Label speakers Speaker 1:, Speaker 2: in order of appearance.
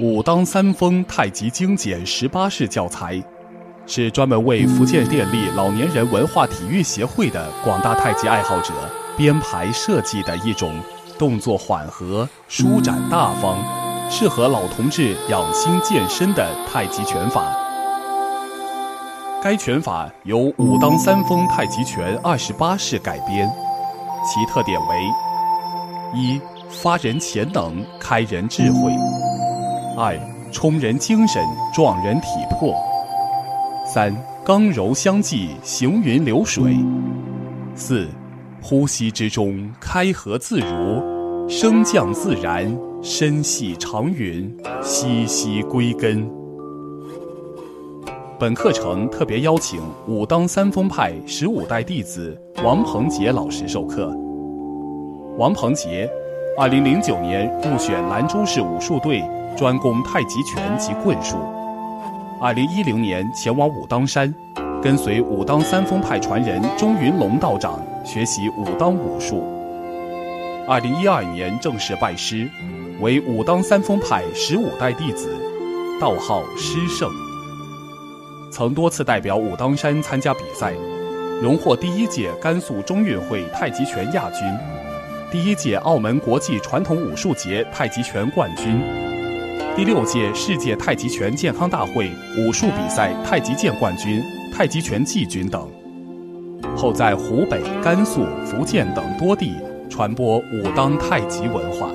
Speaker 1: 武当三丰太极精简十八式教材，是专门为福建电力老年人文化体育协会的广大太极爱好者编排设计的一种动作缓和、舒展大方、适合老同志养心健身的太极拳法。该拳法由武当三丰太极拳二十八式改编，其特点为：一、发人潜能，开人智慧。二，充人精神，壮人体魄；三，刚柔相济，行云流水；四，呼吸之中开合自如，升降自然，身系长云，息息归根。本课程特别邀请武当三丰派十五代弟子王鹏杰老师授课。王鹏杰，二零零九年入选兰州市武术队。专攻太极拳及棍术。二零一零年前往武当山，跟随武当三丰派传人钟云龙道长学习武当武术。二零一二年正式拜师，为武当三丰派十五代弟子，道号师圣。曾多次代表武当山参加比赛，荣获第一届甘肃中运会太极拳亚军，第一届澳门国际传统武术节太极拳冠军。第六届世界太极拳健康大会武术比赛太极剑冠军、太极拳季军等，后在湖北、甘肃、福建等多地传播武当太极文化。